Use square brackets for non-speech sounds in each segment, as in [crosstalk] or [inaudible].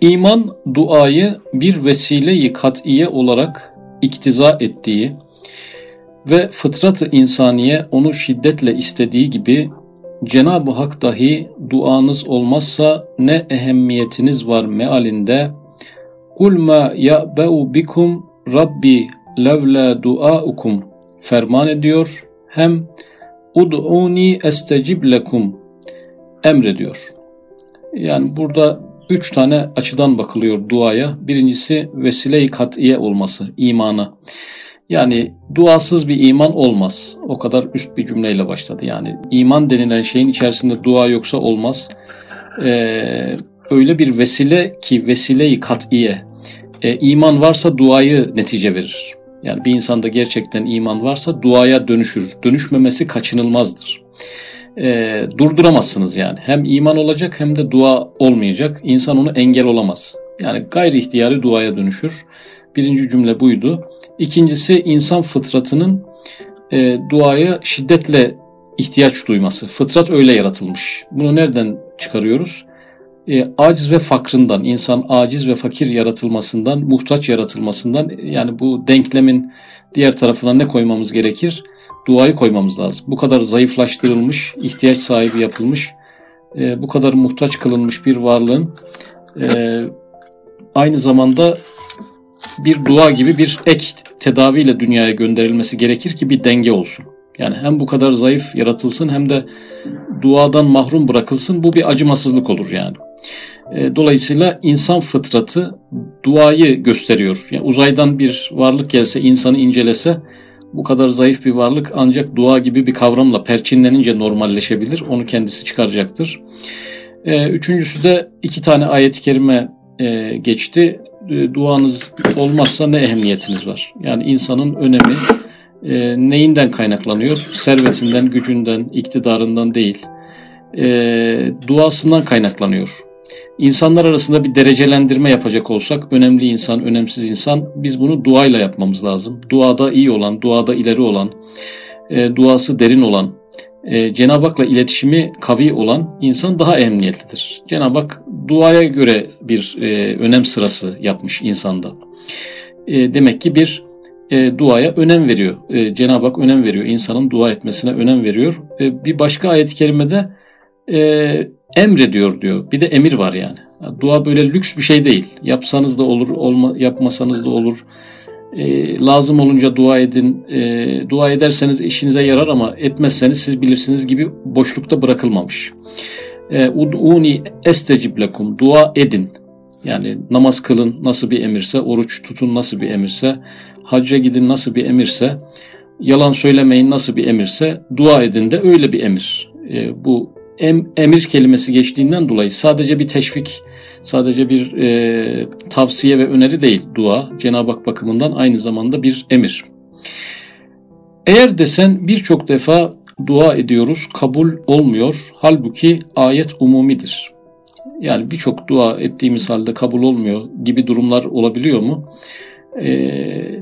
İman duayı bir vesile-i kat'iye olarak iktiza ettiği ve fıtrat-ı insaniye onu şiddetle istediği gibi Cenab-ı Hak dahi duanız olmazsa ne ehemmiyetiniz var mealinde Kul ma ya'be'u bikum Rabbi levla duaukum ferman ediyor hem ud'uni estecib lekum emrediyor. Yani burada üç tane açıdan bakılıyor duaya. Birincisi vesile-i kat'iye olması, imana. Yani duasız bir iman olmaz. O kadar üst bir cümleyle başladı yani. iman denilen şeyin içerisinde dua yoksa olmaz. Ee, öyle bir vesile ki vesile-i kat'iye. Ee, iman varsa duayı netice verir. Yani bir insanda gerçekten iman varsa duaya dönüşür. Dönüşmemesi kaçınılmazdır. Ee, durduramazsınız yani. Hem iman olacak hem de dua olmayacak. İnsan onu engel olamaz. Yani gayri ihtiyari duaya dönüşür. Birinci cümle buydu. İkincisi insan fıtratının e, duaya şiddetle ihtiyaç duyması. Fıtrat öyle yaratılmış. Bunu nereden çıkarıyoruz? E, aciz ve fakrından, insan aciz ve fakir yaratılmasından, muhtaç yaratılmasından yani bu denklemin diğer tarafına ne koymamız gerekir? Duayı koymamız lazım. Bu kadar zayıflaştırılmış, ihtiyaç sahibi yapılmış, e, bu kadar muhtaç kılınmış bir varlığın e, aynı zamanda bir dua gibi bir ek tedaviyle dünyaya gönderilmesi gerekir ki bir denge olsun. Yani hem bu kadar zayıf yaratılsın hem de duadan mahrum bırakılsın bu bir acımasızlık olur yani. E, dolayısıyla insan fıtratı duayı gösteriyor. Yani uzaydan bir varlık gelse, insanı incelese bu kadar zayıf bir varlık ancak dua gibi bir kavramla perçinlenince normalleşebilir. Onu kendisi çıkaracaktır. E, üçüncüsü de iki tane ayet-i kerime e, geçti. E, duanız olmazsa ne ehemmiyetiniz var? Yani insanın önemi e, neyinden kaynaklanıyor? Servetinden, gücünden, iktidarından değil. E, duasından kaynaklanıyor. İnsanlar arasında bir derecelendirme yapacak olsak önemli insan, önemsiz insan biz bunu duayla yapmamız lazım. Duada iyi olan, duada ileri olan, e, duası derin olan, e, Cenab-ı Hak'la iletişimi kavi olan insan daha emniyetlidir. Cenab-ı Hak duaya göre bir e, önem sırası yapmış insanda. E, demek ki bir e, duaya önem veriyor. E, Cenab-ı Hak önem veriyor. İnsanın dua etmesine önem veriyor. E, bir başka ayet-i kerimede e, emrediyor diyor. Bir de emir var yani. Dua böyle lüks bir şey değil. Yapsanız da olur, olma, yapmasanız da olur e, lazım olunca dua edin, e, dua ederseniz işinize yarar ama etmezseniz siz bilirsiniz gibi boşlukta bırakılmamış. E, Ud'uni estecib lekum, dua edin. Yani namaz kılın nasıl bir emirse, oruç tutun nasıl bir emirse, hacca gidin nasıl bir emirse, yalan söylemeyin nasıl bir emirse, dua edin de öyle bir emir. E, bu em, emir kelimesi geçtiğinden dolayı sadece bir teşvik sadece bir e, tavsiye ve öneri değil dua. Cenab-ı Hak bakımından aynı zamanda bir emir. Eğer desen birçok defa dua ediyoruz, kabul olmuyor. Halbuki ayet umumidir. Yani birçok dua ettiğimiz halde kabul olmuyor gibi durumlar olabiliyor mu? E,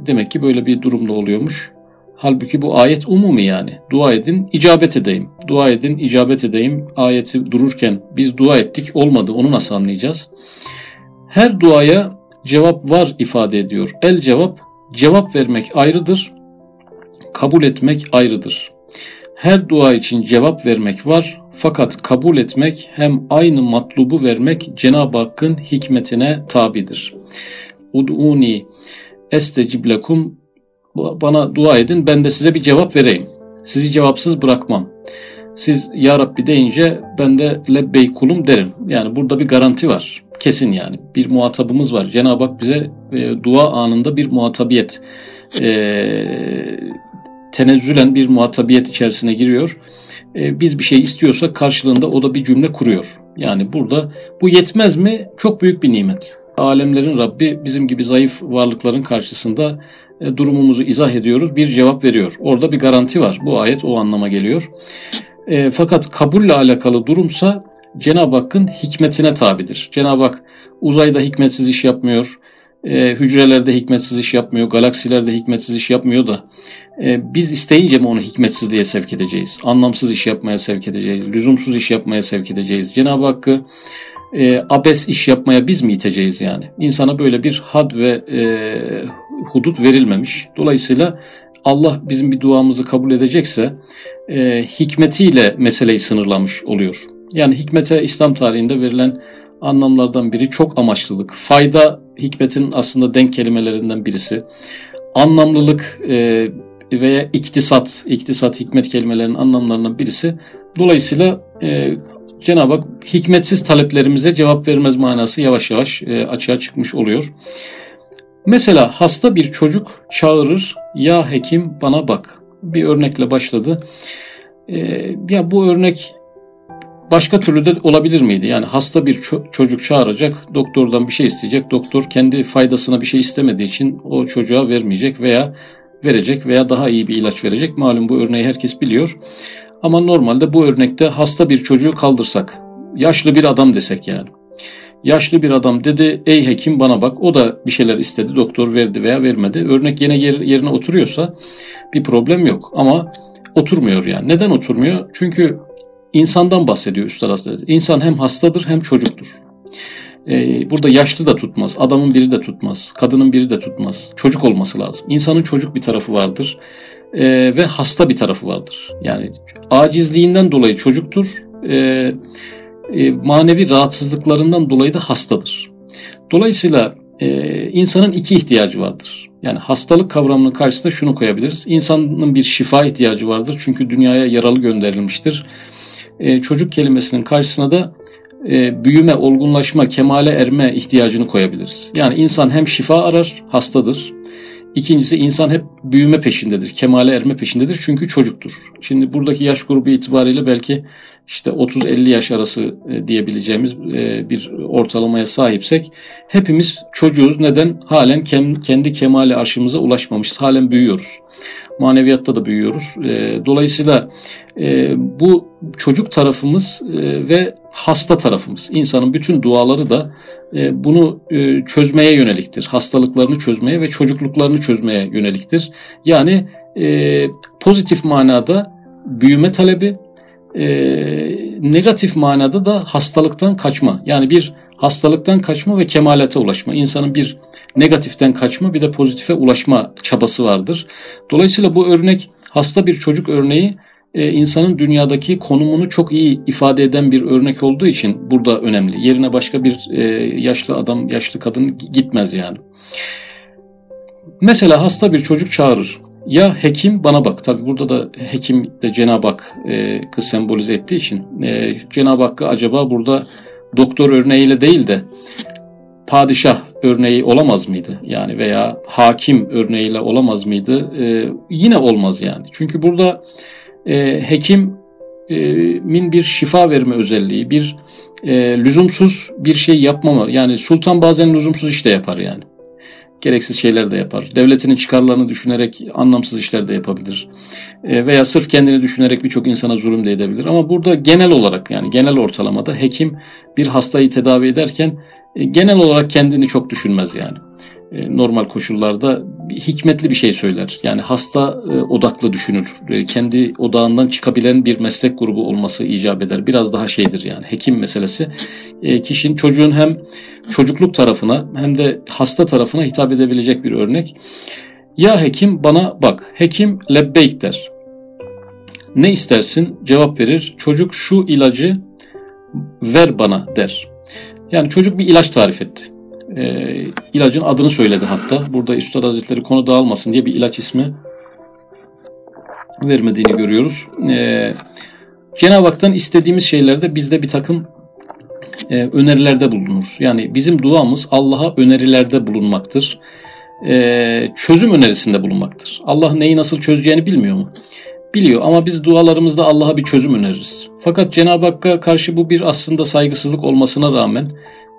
demek ki böyle bir durumda oluyormuş. Halbuki bu ayet umumi yani. Dua edin, icabet edeyim. Dua edin, icabet edeyim. Ayeti dururken biz dua ettik, olmadı. Onu nasıl anlayacağız? Her duaya cevap var ifade ediyor. El cevap, cevap vermek ayrıdır, kabul etmek ayrıdır. Her dua için cevap vermek var fakat kabul etmek hem aynı matlubu vermek Cenab-ı Hakk'ın hikmetine tabidir. Ud'uni estecib lekum bana dua edin ben de size bir cevap vereyim. Sizi cevapsız bırakmam. Siz Ya Rabbi deyince ben de lebbey kulum derim. Yani burada bir garanti var. Kesin yani. Bir muhatabımız var. Cenab-ı Hak bize e, dua anında bir muhatabiyet e, tenezzülen bir muhatabiyet içerisine giriyor. E, biz bir şey istiyorsak karşılığında o da bir cümle kuruyor. Yani burada bu yetmez mi? Çok büyük bir nimet. Alemlerin Rabbi bizim gibi zayıf varlıkların karşısında durumumuzu izah ediyoruz. Bir cevap veriyor. Orada bir garanti var. Bu ayet o anlama geliyor. E, fakat kabulle alakalı durumsa Cenab-ı Hakk'ın hikmetine tabidir. Cenab-ı Hak uzayda hikmetsiz iş yapmıyor. E, hücrelerde hikmetsiz iş yapmıyor. Galaksilerde hikmetsiz iş yapmıyor da e, biz isteyince mi onu hikmetsizliğe sevk edeceğiz? Anlamsız iş yapmaya sevk edeceğiz. Lüzumsuz iş yapmaya sevk edeceğiz. Cenab-ı Hakk'ı e, abes iş yapmaya biz mi iteceğiz yani? İnsana böyle bir had ve e, hudut verilmemiş. Dolayısıyla Allah bizim bir duamızı kabul edecekse e, hikmetiyle meseleyi sınırlamış oluyor. Yani hikmete İslam tarihinde verilen anlamlardan biri çok amaçlılık. Fayda hikmetin aslında denk kelimelerinden birisi. Anlamlılık e, veya iktisat, iktisat hikmet kelimelerinin anlamlarından birisi. Dolayısıyla e, Cenab-ı Hak hikmetsiz taleplerimize cevap vermez manası yavaş yavaş e, açığa çıkmış oluyor. Mesela hasta bir çocuk çağırır, ya hekim bana bak. Bir örnekle başladı. E, ya bu örnek başka türlü de olabilir miydi? Yani hasta bir ço- çocuk çağıracak, doktordan bir şey isteyecek. Doktor kendi faydasına bir şey istemediği için o çocuğa vermeyecek veya verecek veya daha iyi bir ilaç verecek. Malum bu örneği herkes biliyor. Ama normalde bu örnekte hasta bir çocuğu kaldırsak, yaşlı bir adam desek yani. Yaşlı bir adam dedi ey hekim bana bak o da bir şeyler istedi doktor verdi veya vermedi. Örnek yine yer, yerine oturuyorsa bir problem yok ama oturmuyor yani. Neden oturmuyor? Çünkü insandan bahsediyor Üstad Hazretleri. İnsan hem hastadır hem çocuktur. Ee, burada yaşlı da tutmaz, adamın biri de tutmaz, kadının biri de tutmaz. Çocuk olması lazım. İnsanın çocuk bir tarafı vardır e, ve hasta bir tarafı vardır. Yani acizliğinden dolayı çocuktur, e, e, manevi rahatsızlıklarından dolayı da hastadır. Dolayısıyla e, insanın iki ihtiyacı vardır. Yani hastalık kavramının karşısında şunu koyabiliriz. İnsanın bir şifa ihtiyacı vardır çünkü dünyaya yaralı gönderilmiştir. E, çocuk kelimesinin karşısına da büyüme, olgunlaşma, kemale erme ihtiyacını koyabiliriz. Yani insan hem şifa arar, hastadır. İkincisi insan hep büyüme peşindedir, kemale erme peşindedir çünkü çocuktur. Şimdi buradaki yaş grubu itibariyle belki işte 30-50 yaş arası e, diyebileceğimiz e, bir ortalamaya sahipsek hepimiz çocuğuz. Neden? Halen kendi kemale aşımıza ulaşmamışız. Halen büyüyoruz. Maneviyatta da büyüyoruz. E, dolayısıyla bu çocuk tarafımız ve hasta tarafımız. İnsanın bütün duaları da bunu çözmeye yöneliktir. Hastalıklarını çözmeye ve çocukluklarını çözmeye yöneliktir. Yani pozitif manada büyüme talebi, e, negatif manada da hastalıktan kaçma. Yani bir hastalıktan kaçma ve kemalete ulaşma. İnsanın bir negatiften kaçma bir de pozitife ulaşma çabası vardır. Dolayısıyla bu örnek hasta bir çocuk örneği e, insanın dünyadaki konumunu çok iyi ifade eden bir örnek olduğu için burada önemli. Yerine başka bir e, yaşlı adam, yaşlı kadın gitmez yani. Mesela hasta bir çocuk çağırır. Ya hekim bana bak. Tabi burada da hekim de Cenab-ı Hak e, sembolize ettiği için Cenab-ı Hakk'a acaba burada doktor örneğiyle değil de padişah örneği olamaz mıydı? Yani veya hakim örneğiyle olamaz mıydı? E, yine olmaz yani. Çünkü burada e, hekimin bir şifa verme özelliği, bir e, lüzumsuz bir şey yapmama. Yani sultan bazen lüzumsuz iş de yapar yani gereksiz şeyler de yapar. Devletinin çıkarlarını düşünerek anlamsız işler de yapabilir. E, veya sırf kendini düşünerek birçok insana zulüm de edebilir. Ama burada genel olarak yani genel ortalamada hekim bir hastayı tedavi ederken genel olarak kendini çok düşünmez yani. E, normal koşullarda hikmetli bir şey söyler. Yani hasta e, odaklı düşünür. E, kendi odağından çıkabilen bir meslek grubu olması icap eder. Biraz daha şeydir yani hekim meselesi. Kişinin çocuğun hem çocukluk tarafına hem de hasta tarafına hitap edebilecek bir örnek. Ya hekim bana bak. Hekim lebbeyk der. Ne istersin? Cevap verir. Çocuk şu ilacı ver bana der. Yani çocuk bir ilaç tarif etti e, ilacın adını söyledi hatta. Burada Üstad Hazretleri konu dağılmasın diye bir ilaç ismi vermediğini görüyoruz. E, Cenab-ı Hak'tan istediğimiz şeylerde bizde bir takım e, önerilerde bulunuruz. Yani bizim duamız Allah'a önerilerde bulunmaktır. E, çözüm önerisinde bulunmaktır. Allah neyi nasıl çözeceğini bilmiyor mu? Biliyor ama biz dualarımızda Allah'a bir çözüm öneririz. Fakat Cenab-ı Hakk'a karşı bu bir aslında saygısızlık olmasına rağmen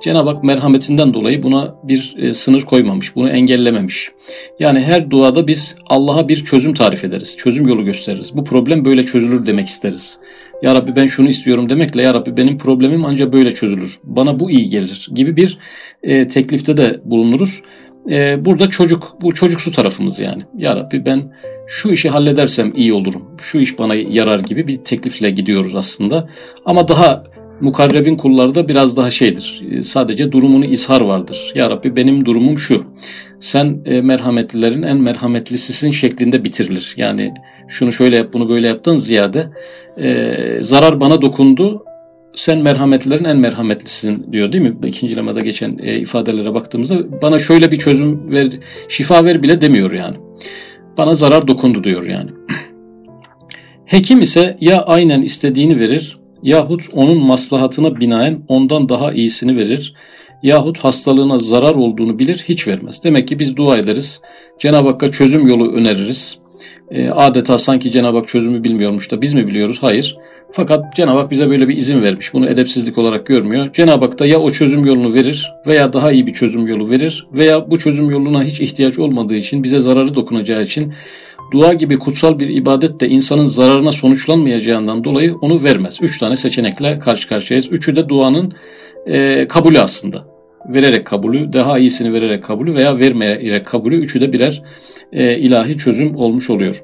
Cenab-ı Hak merhametinden dolayı buna bir e, sınır koymamış, bunu engellememiş. Yani her duada biz Allah'a bir çözüm tarif ederiz, çözüm yolu gösteririz. Bu problem böyle çözülür demek isteriz. Ya Rabbi ben şunu istiyorum demekle Ya Rabbi benim problemim ancak böyle çözülür. Bana bu iyi gelir gibi bir e, teklifte de bulunuruz. E, burada çocuk, bu çocuksu tarafımız yani. Ya Rabbi ben şu işi halledersem iyi olurum. Şu iş bana yarar gibi bir teklifle gidiyoruz aslında. Ama daha Mukarrebin kullarda biraz daha şeydir. E, sadece durumunu izhar vardır. Ya Rabbi benim durumum şu. Sen e, merhametlilerin en merhametlisisin şeklinde bitirilir. Yani şunu şöyle yap bunu böyle yaptan ziyade e, zarar bana dokundu sen merhametlilerin en merhametlisin diyor değil mi? İkinci lemada geçen e, ifadelere baktığımızda bana şöyle bir çözüm ver, şifa ver bile demiyor yani. Bana zarar dokundu diyor yani. [clears throat] Hekim ise ya aynen istediğini verir yahut onun maslahatına binaen ondan daha iyisini verir yahut hastalığına zarar olduğunu bilir hiç vermez. Demek ki biz dua ederiz. Cenab-ı Hakk'a çözüm yolu öneririz. E, adeta sanki Cenab-ı Hak çözümü bilmiyormuş da biz mi biliyoruz? Hayır. Fakat Cenab-ı Hak bize böyle bir izin vermiş. Bunu edepsizlik olarak görmüyor. Cenab-ı Hak da ya o çözüm yolunu verir veya daha iyi bir çözüm yolu verir veya bu çözüm yoluna hiç ihtiyaç olmadığı için bize zararı dokunacağı için dua gibi kutsal bir ibadet de insanın zararına sonuçlanmayacağından dolayı onu vermez. Üç tane seçenekle karşı karşıyayız. Üçü de duanın e, kabulü aslında. Vererek kabulü, daha iyisini vererek kabulü veya vermeyerek kabulü. Üçü de birer e, ilahi çözüm olmuş oluyor.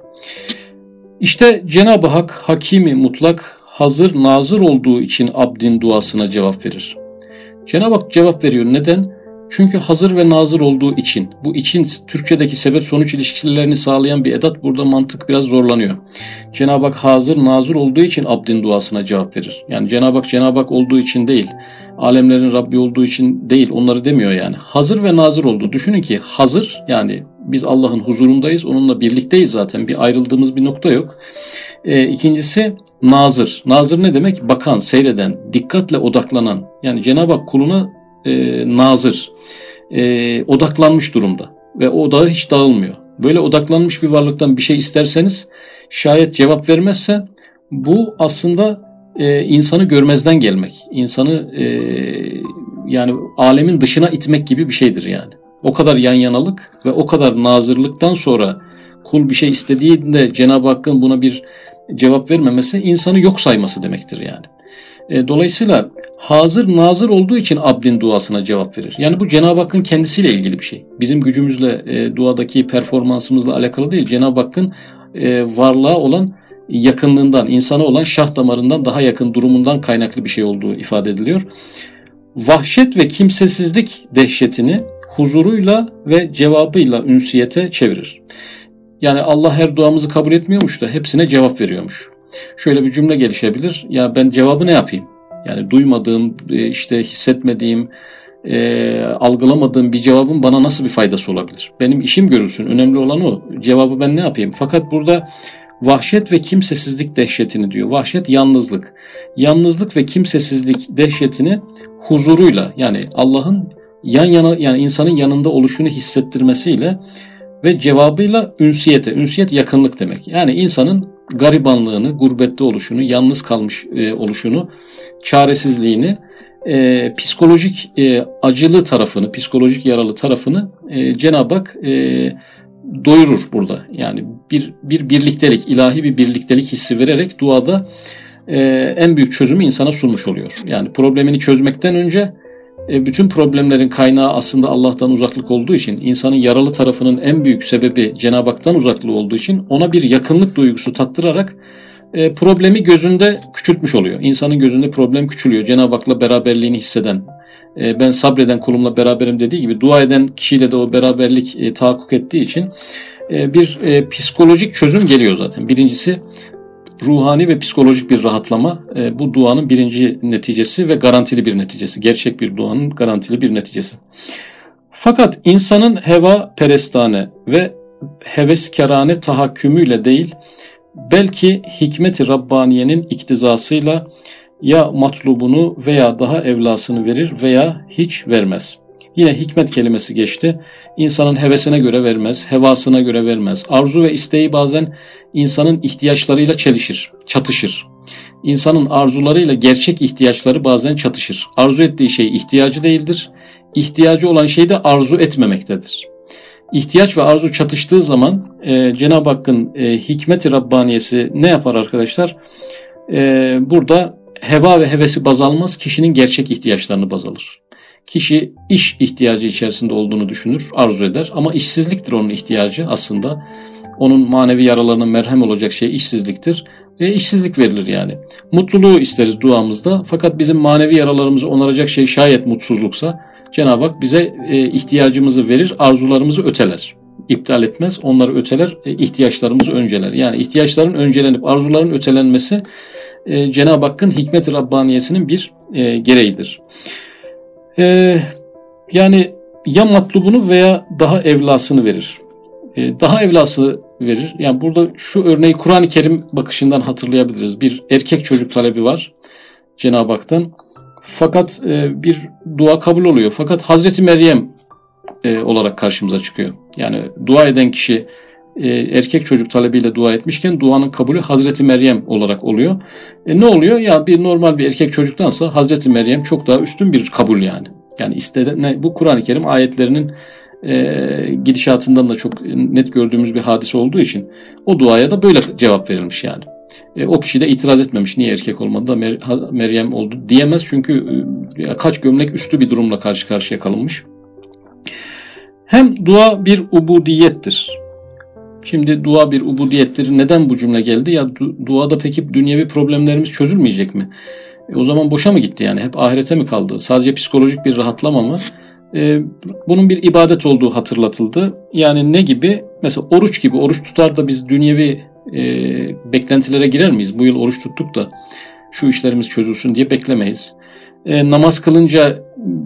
İşte Cenab-ı Hak hakimi mutlak hazır nazır olduğu için abdin duasına cevap verir. Cenab-ı Hak cevap veriyor. Neden? Çünkü hazır ve nazır olduğu için. Bu için Türkçedeki sebep sonuç ilişkilerini sağlayan bir edat burada mantık biraz zorlanıyor. Cenab-ı Hak hazır nazır olduğu için abdin duasına cevap verir. Yani Cenab-ı Hak Cenab-ı Hak olduğu için değil. Alemlerin Rabbi olduğu için değil onları demiyor yani. Hazır ve nazır olduğu. Düşünün ki hazır yani biz Allah'ın huzurundayız. Onunla birlikteyiz zaten. Bir ayrıldığımız bir nokta yok. E, ikincisi nazır. Nazır ne demek? Bakan, seyreden, dikkatle odaklanan. Yani Cenab-ı Hak kuluna e, nazır, e, odaklanmış durumda. Ve o odağı hiç dağılmıyor. Böyle odaklanmış bir varlıktan bir şey isterseniz şayet cevap vermezse bu aslında e, insanı görmezden gelmek. İnsanı e, yani alemin dışına itmek gibi bir şeydir yani. O kadar yan yanalık ve o kadar nazırlıktan sonra kul bir şey istediğinde Cenab-ı Hakk'ın buna bir cevap vermemesi insanı yok sayması demektir yani. E, dolayısıyla hazır nazır olduğu için abdin duasına cevap verir. Yani bu Cenab-ı Hakk'ın kendisiyle ilgili bir şey. Bizim gücümüzle e, duadaki performansımızla alakalı değil. Cenab-ı Hakk'ın e, varlığa olan yakınlığından, insana olan şah damarından daha yakın durumundan kaynaklı bir şey olduğu ifade ediliyor. Vahşet ve kimsesizlik dehşetini huzuruyla ve cevabıyla ünsiyete çevirir. Yani Allah her duamızı kabul etmiyormuş da hepsine cevap veriyormuş. Şöyle bir cümle gelişebilir. Ya ben cevabı ne yapayım? Yani duymadığım, e, işte hissetmediğim, e, algılamadığım bir cevabın bana nasıl bir faydası olabilir? Benim işim görülsün. Önemli olan o. Cevabı ben ne yapayım? Fakat burada vahşet ve kimsesizlik dehşetini diyor. Vahşet yalnızlık. Yalnızlık ve kimsesizlik dehşetini huzuruyla yani Allah'ın yan yana yani insanın yanında oluşunu hissettirmesiyle ve cevabıyla ünsiyete. Ünsiyet yakınlık demek. Yani insanın garibanlığını, gurbette oluşunu, yalnız kalmış e, oluşunu, çaresizliğini, e, psikolojik e, acılı tarafını, psikolojik yaralı tarafını e, Cenab-ı Hak e, doyurur burada. Yani bir bir birliktelik, ilahi bir birliktelik hissi vererek duada e, en büyük çözümü insana sunmuş oluyor. Yani problemini çözmekten önce e, bütün problemlerin kaynağı aslında Allah'tan uzaklık olduğu için insanın yaralı tarafının en büyük sebebi Cenab-ı Hak'tan uzaklığı olduğu için ona bir yakınlık duygusu tattırarak e, problemi gözünde küçültmüş oluyor. İnsanın gözünde problem küçülüyor. Cenab-ı Hak'la beraberliğini hisseden, e, ben sabreden kulumla beraberim dediği gibi dua eden kişiyle de o beraberlik tahakkuk ettiği için bir psikolojik çözüm geliyor zaten. Birincisi ruhani ve psikolojik bir rahatlama e, bu duanın birinci neticesi ve garantili bir neticesi. Gerçek bir duanın garantili bir neticesi. Fakat insanın heva perestane ve heveskarane tahakkümüyle değil, belki hikmeti Rabbaniye'nin iktizasıyla ya matlubunu veya daha evlasını verir veya hiç vermez. Yine hikmet kelimesi geçti. İnsanın hevesine göre vermez, hevasına göre vermez. Arzu ve isteği bazen insanın ihtiyaçlarıyla çelişir, çatışır. İnsanın arzularıyla gerçek ihtiyaçları bazen çatışır. Arzu ettiği şey ihtiyacı değildir. İhtiyacı olan şey de arzu etmemektedir. İhtiyaç ve arzu çatıştığı zaman e, Cenab-ı Hakk'ın e, hikmeti Rabbaniyesi ne yapar arkadaşlar? E, burada heva ve hevesi baz almaz, kişinin gerçek ihtiyaçlarını baz alır. Kişi iş ihtiyacı içerisinde olduğunu düşünür, arzu eder ama işsizliktir onun ihtiyacı aslında. Onun manevi yaralarına merhem olacak şey işsizliktir. e, işsizlik verilir yani. Mutluluğu isteriz duamızda fakat bizim manevi yaralarımızı onaracak şey şayet mutsuzluksa Cenab-ı Hak bize e, ihtiyacımızı verir, arzularımızı öteler. İptal etmez, onları öteler, e, ihtiyaçlarımızı önceler. Yani ihtiyaçların öncelenip arzuların ötelenmesi e, Cenab-ı Hakk'ın hikmet-i Rabbaniyesinin bir gereğidir. E, yani ya matlubunu veya daha evlasını verir. E, daha evlası verir. Yani burada şu örneği Kur'an-ı Kerim bakışından hatırlayabiliriz. Bir erkek çocuk talebi var Cenab-ı Hak'tan. Fakat e, bir dua kabul oluyor. Fakat Hazreti Meryem e, olarak karşımıza çıkıyor. Yani dua eden kişi e, erkek çocuk talebiyle dua etmişken duanın kabulü Hazreti Meryem olarak oluyor. E, ne oluyor? Ya bir normal bir erkek çocuktansa Hazreti Meryem çok daha üstün bir kabul yani. Yani istedi, ne, bu Kur'an-ı Kerim ayetlerinin e, gidişatından da çok net gördüğümüz bir hadise olduğu için o duaya da böyle cevap verilmiş yani. E, o kişi de itiraz etmemiş. Niye erkek olmadı da Mer Meryem oldu diyemez. Çünkü e, kaç gömlek üstü bir durumla karşı karşıya kalınmış. Hem dua bir ubudiyettir. Şimdi dua bir ubudiyettir. Neden bu cümle geldi? Ya du- duada peki dünyevi problemlerimiz çözülmeyecek mi? E, o zaman boşa mı gitti yani? Hep ahirete mi kaldı? Sadece psikolojik bir rahatlama mı? E, bunun bir ibadet olduğu hatırlatıldı. Yani ne gibi? Mesela oruç gibi. Oruç tutar da biz dünyevi e, beklentilere girer miyiz? Bu yıl oruç tuttuk da şu işlerimiz çözülsün diye beklemeyiz. E, namaz kılınca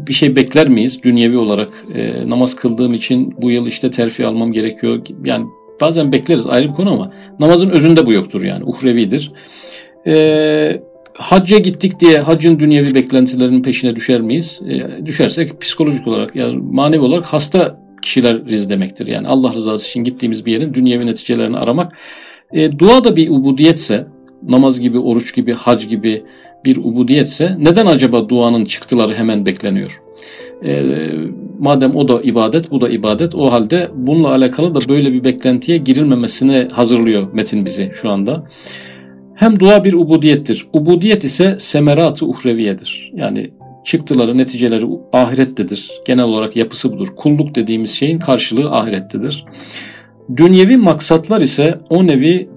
bir şey bekler miyiz dünyevi olarak? E, namaz kıldığım için bu yıl işte terfi almam gerekiyor. Yani bazen bekleriz ayrı bir konu ama namazın özünde bu yoktur yani uhrevidir. E, hacca gittik diye hacın dünyevi beklentilerinin peşine düşer miyiz? E, düşersek psikolojik olarak yani manevi olarak hasta kişileriz demektir. Yani Allah rızası için gittiğimiz bir yerin dünyevi neticelerini aramak. E, dua da bir ubudiyetse, namaz gibi, oruç gibi, hac gibi bir ubudiyetse neden acaba duanın çıktıları hemen bekleniyor? E, madem o da ibadet, bu da ibadet o halde bununla alakalı da böyle bir beklentiye girilmemesine hazırlıyor metin bizi şu anda. Hem dua bir ubudiyettir. Ubudiyet ise semerat-ı uhreviyedir. Yani çıktıları, neticeleri ahirettedir. Genel olarak yapısı budur. Kulluk dediğimiz şeyin karşılığı ahirettedir. Dünyevi maksatlar ise o nevi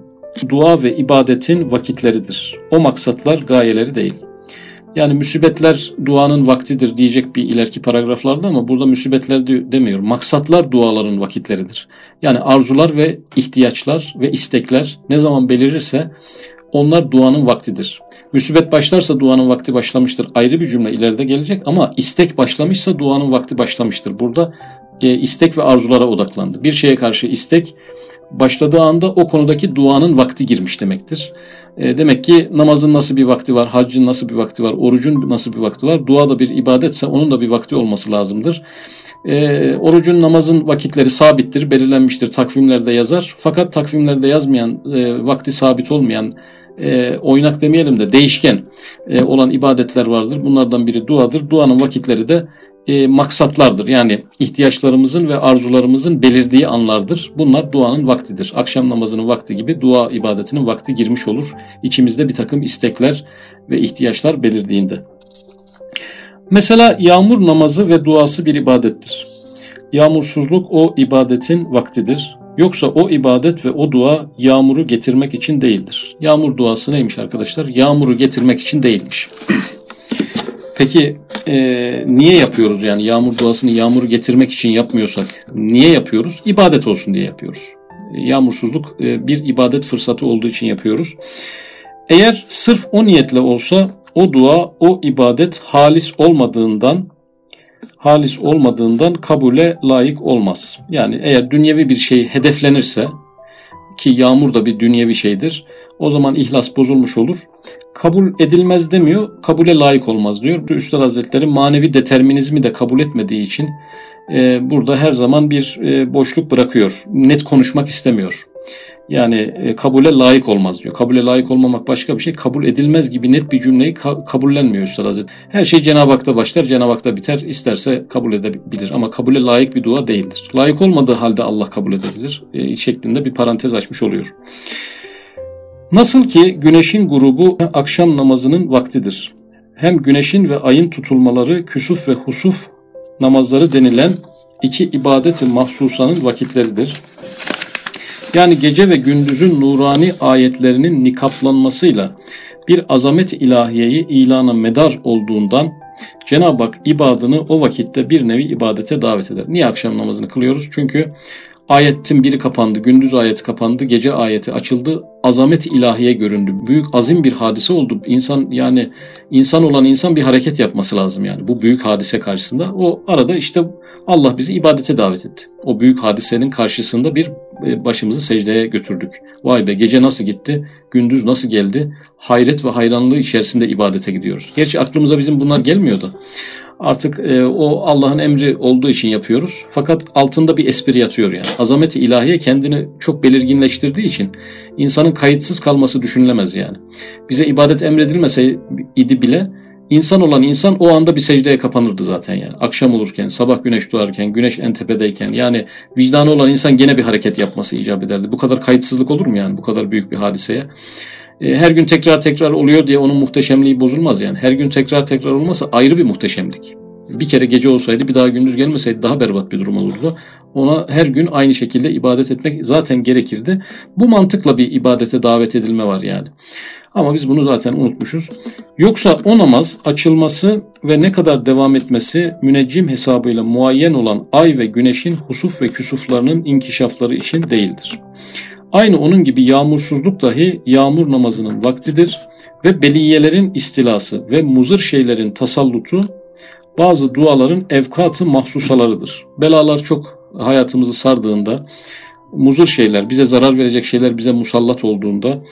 dua ve ibadetin vakitleridir. O maksatlar gayeleri değil. Yani müsibetler duanın vaktidir diyecek bir ileriki paragraflarda ama burada müsibetler demiyor. Maksatlar duaların vakitleridir. Yani arzular ve ihtiyaçlar ve istekler ne zaman belirirse onlar duanın vaktidir. Müsibet başlarsa duanın vakti başlamıştır. Ayrı bir cümle ileride gelecek ama istek başlamışsa duanın vakti başlamıştır. Burada e, istek ve arzulara odaklandı. Bir şeye karşı istek başladığı anda o konudaki duanın vakti girmiş demektir. E, demek ki namazın nasıl bir vakti var, haccın nasıl bir vakti var, orucun nasıl bir vakti var, dua da bir ibadetse onun da bir vakti olması lazımdır. E, orucun namazın vakitleri sabittir, belirlenmiştir, takvimlerde yazar. Fakat takvimlerde yazmayan, e, vakti sabit olmayan, oynak demeyelim de değişken olan ibadetler vardır. Bunlardan biri duadır. Duanın vakitleri de e, maksatlardır. Yani ihtiyaçlarımızın ve arzularımızın belirdiği anlardır. Bunlar duanın vaktidir. Akşam namazının vakti gibi dua ibadetinin vakti girmiş olur. İçimizde bir takım istekler ve ihtiyaçlar belirdiğinde. Mesela yağmur namazı ve duası bir ibadettir. Yağmursuzluk o ibadetin vaktidir. Yoksa o ibadet ve o dua yağmuru getirmek için değildir. Yağmur duası neymiş arkadaşlar? Yağmuru getirmek için değilmiş. Peki e, niye yapıyoruz yani yağmur duasını yağmuru getirmek için yapmıyorsak niye yapıyoruz? İbadet olsun diye yapıyoruz. Yağmursuzluk e, bir ibadet fırsatı olduğu için yapıyoruz. Eğer sırf o niyetle olsa o dua, o ibadet halis olmadığından halis olmadığından kabule layık olmaz. Yani eğer dünyevi bir şey hedeflenirse ki yağmur da bir dünyevi şeydir. O zaman ihlas bozulmuş olur. Kabul edilmez demiyor, kabule layık olmaz diyor. Üstad Hazretleri manevi determinizmi de kabul etmediği için e, burada her zaman bir e, boşluk bırakıyor. Net konuşmak istemiyor. Yani e, kabule layık olmaz diyor. Kabule layık olmamak başka bir şey. Kabul edilmez gibi net bir cümleyi ka- kabullenmiyor Üstad Hazretleri. Her şey Cenab-ı Hak'ta başlar, Cenab-ı Hak'ta biter. İsterse kabul edebilir ama kabule layık bir dua değildir. Layık olmadığı halde Allah kabul edebilir e, şeklinde bir parantez açmış oluyor. Nasıl ki güneşin grubu akşam namazının vaktidir. Hem güneşin ve ayın tutulmaları küsuf ve husuf namazları denilen iki ibadeti mahsusanın vakitleridir. Yani gece ve gündüzün nurani ayetlerinin nikaplanmasıyla bir azamet ilahiyeyi ilana medar olduğundan Cenab-ı Hak ibadını o vakitte bir nevi ibadete davet eder. Niye akşam namazını kılıyoruz? Çünkü ayetin biri kapandı, gündüz ayeti kapandı, gece ayeti açıldı, azamet ilahiye göründü. Büyük azim bir hadise oldu. İnsan yani insan olan insan bir hareket yapması lazım yani bu büyük hadise karşısında. O arada işte Allah bizi ibadete davet etti. O büyük hadisenin karşısında bir e, başımızı secdeye götürdük. Vay be gece nasıl gitti, gündüz nasıl geldi? Hayret ve hayranlığı içerisinde ibadete gidiyoruz. Gerçi aklımıza bizim bunlar gelmiyordu. Artık e, o Allah'ın emri olduğu için yapıyoruz. Fakat altında bir espri yatıyor yani. Azameti ilahiye kendini çok belirginleştirdiği için insanın kayıtsız kalması düşünülemez yani. Bize ibadet emredilmeseydi bile İnsan olan insan o anda bir secdeye kapanırdı zaten yani. Akşam olurken, sabah güneş doğarken, güneş en tepedeyken yani vicdanı olan insan gene bir hareket yapması icap ederdi. Bu kadar kayıtsızlık olur mu yani bu kadar büyük bir hadiseye? E, her gün tekrar tekrar oluyor diye onun muhteşemliği bozulmaz yani. Her gün tekrar tekrar olmasa ayrı bir muhteşemlik. Bir kere gece olsaydı bir daha gündüz gelmeseydi daha berbat bir durum olurdu. Ona her gün aynı şekilde ibadet etmek zaten gerekirdi. Bu mantıkla bir ibadete davet edilme var yani. Ama biz bunu zaten unutmuşuz. Yoksa o namaz açılması ve ne kadar devam etmesi müneccim hesabıyla muayyen olan ay ve güneşin husuf ve küsuflarının inkişafları için değildir. Aynı onun gibi yağmursuzluk dahi yağmur namazının vaktidir ve beliyelerin istilası ve muzır şeylerin tasallutu bazı duaların evkatı mahsusalarıdır. Belalar çok hayatımızı sardığında, muzur şeyler, bize zarar verecek şeyler bize musallat olduğunda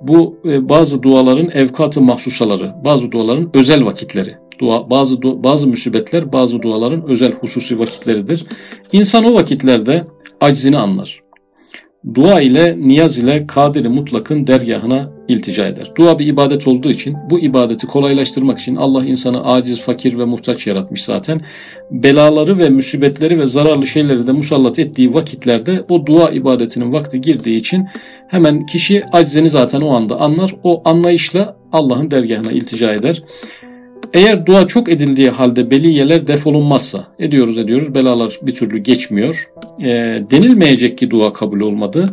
bu e, bazı duaların evkatı mahsusaları, bazı duaların özel vakitleri. Dua, bazı bazı müsibetler bazı duaların özel hususi vakitleridir. İnsan o vakitlerde aczini anlar dua ile niyaz ile kadiri mutlakın dergahına iltica eder. Dua bir ibadet olduğu için bu ibadeti kolaylaştırmak için Allah insanı aciz, fakir ve muhtaç yaratmış zaten. Belaları ve musibetleri ve zararlı şeyleri de musallat ettiği vakitlerde o dua ibadetinin vakti girdiği için hemen kişi aczini zaten o anda anlar. O anlayışla Allah'ın dergahına iltica eder. Eğer dua çok edildiği halde beliyeler defolunmazsa, ediyoruz ediyoruz belalar bir türlü geçmiyor. E, denilmeyecek ki dua kabul olmadı.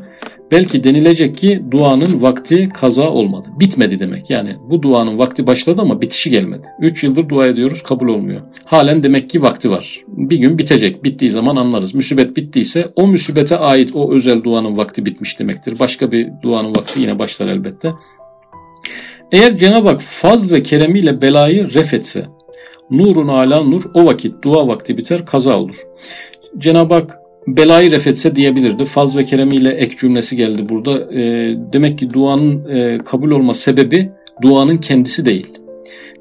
Belki denilecek ki duanın vakti kaza olmadı. Bitmedi demek. Yani bu duanın vakti başladı ama bitişi gelmedi. 3 yıldır dua ediyoruz kabul olmuyor. Halen demek ki vakti var. Bir gün bitecek. Bittiği zaman anlarız. Müsibet bittiyse o müsibete ait o özel duanın vakti bitmiş demektir. Başka bir duanın vakti yine başlar elbette. Eğer Cenab-ı Hak faz ve keremiyle belayı ref etse, nurun ala nur o vakit dua vakti biter kaza olur. Cenab-ı Hak belayı ref etse diyebilirdi. Faz ve keremiyle ek cümlesi geldi burada. E, demek ki duanın e, kabul olma sebebi duanın kendisi değil.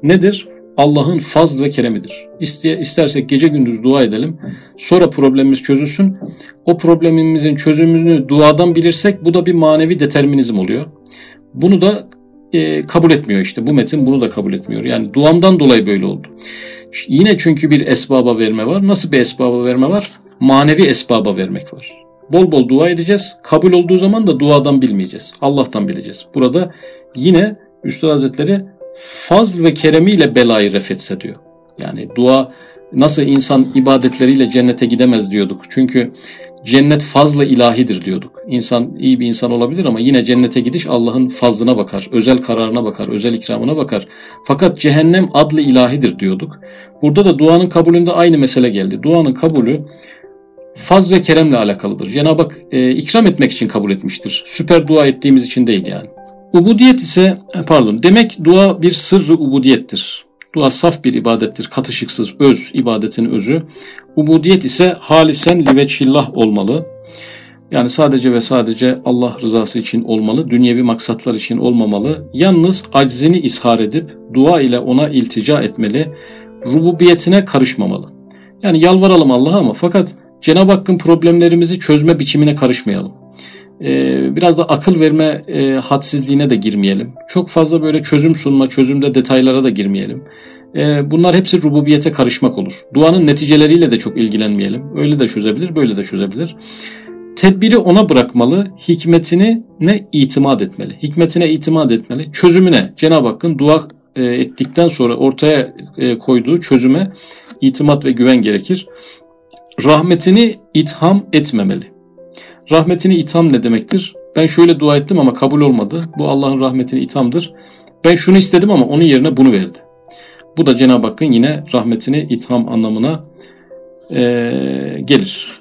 Nedir? Allah'ın faz ve keremidir. İste, istersek gece gündüz dua edelim. Sonra problemimiz çözülsün. O problemimizin çözümünü duadan bilirsek bu da bir manevi determinizm oluyor. Bunu da e, kabul etmiyor işte. Bu metin bunu da kabul etmiyor. Yani duamdan dolayı böyle oldu. Yine çünkü bir esbaba verme var. Nasıl bir esbaba verme var? Manevi esbaba vermek var. Bol bol dua edeceğiz. Kabul olduğu zaman da duadan bilmeyeceğiz. Allah'tan bileceğiz. Burada yine Üstad Hazretleri fazl ve keremiyle belayı refetse diyor. Yani dua nasıl insan ibadetleriyle cennete gidemez diyorduk. Çünkü cennet fazla ilahidir diyorduk. İnsan iyi bir insan olabilir ama yine cennete gidiş Allah'ın fazlına bakar, özel kararına bakar, özel ikramına bakar. Fakat cehennem adlı ilahidir diyorduk. Burada da duanın kabulünde aynı mesele geldi. Duanın kabulü faz ve keremle alakalıdır. Cenab-ı Hak e, ikram etmek için kabul etmiştir. Süper dua ettiğimiz için değil yani. Ubudiyet ise pardon demek dua bir sırrı ubudiyettir. Dua saf bir ibadettir, katışıksız, öz, ibadetin özü. Ubudiyet ise halisen liveçillah olmalı. Yani sadece ve sadece Allah rızası için olmalı, dünyevi maksatlar için olmamalı. Yalnız aczini ishar edip dua ile ona iltica etmeli, rububiyetine karışmamalı. Yani yalvaralım Allah'a ama fakat Cenab-ı Hakk'ın problemlerimizi çözme biçimine karışmayalım. Ee, biraz da akıl verme e, hadsizliğine de girmeyelim. Çok fazla böyle çözüm sunma, çözümde detaylara da girmeyelim. Ee, bunlar hepsi rububiyete karışmak olur. Duanın neticeleriyle de çok ilgilenmeyelim. Öyle de çözebilir, böyle de çözebilir. Tedbiri ona bırakmalı, hikmetini ne itimat etmeli. Hikmetine itimat etmeli. Çözümüne Cenab-ı Hakk'ın dua e, ettikten sonra ortaya e, koyduğu çözüme itimat ve güven gerekir. Rahmetini itham etmemeli. Rahmetini itham ne demektir? Ben şöyle dua ettim ama kabul olmadı. Bu Allah'ın rahmetini ithamdır. Ben şunu istedim ama onun yerine bunu verdi. Bu da Cenab-ı Hakk'ın yine rahmetini itham anlamına e, gelir.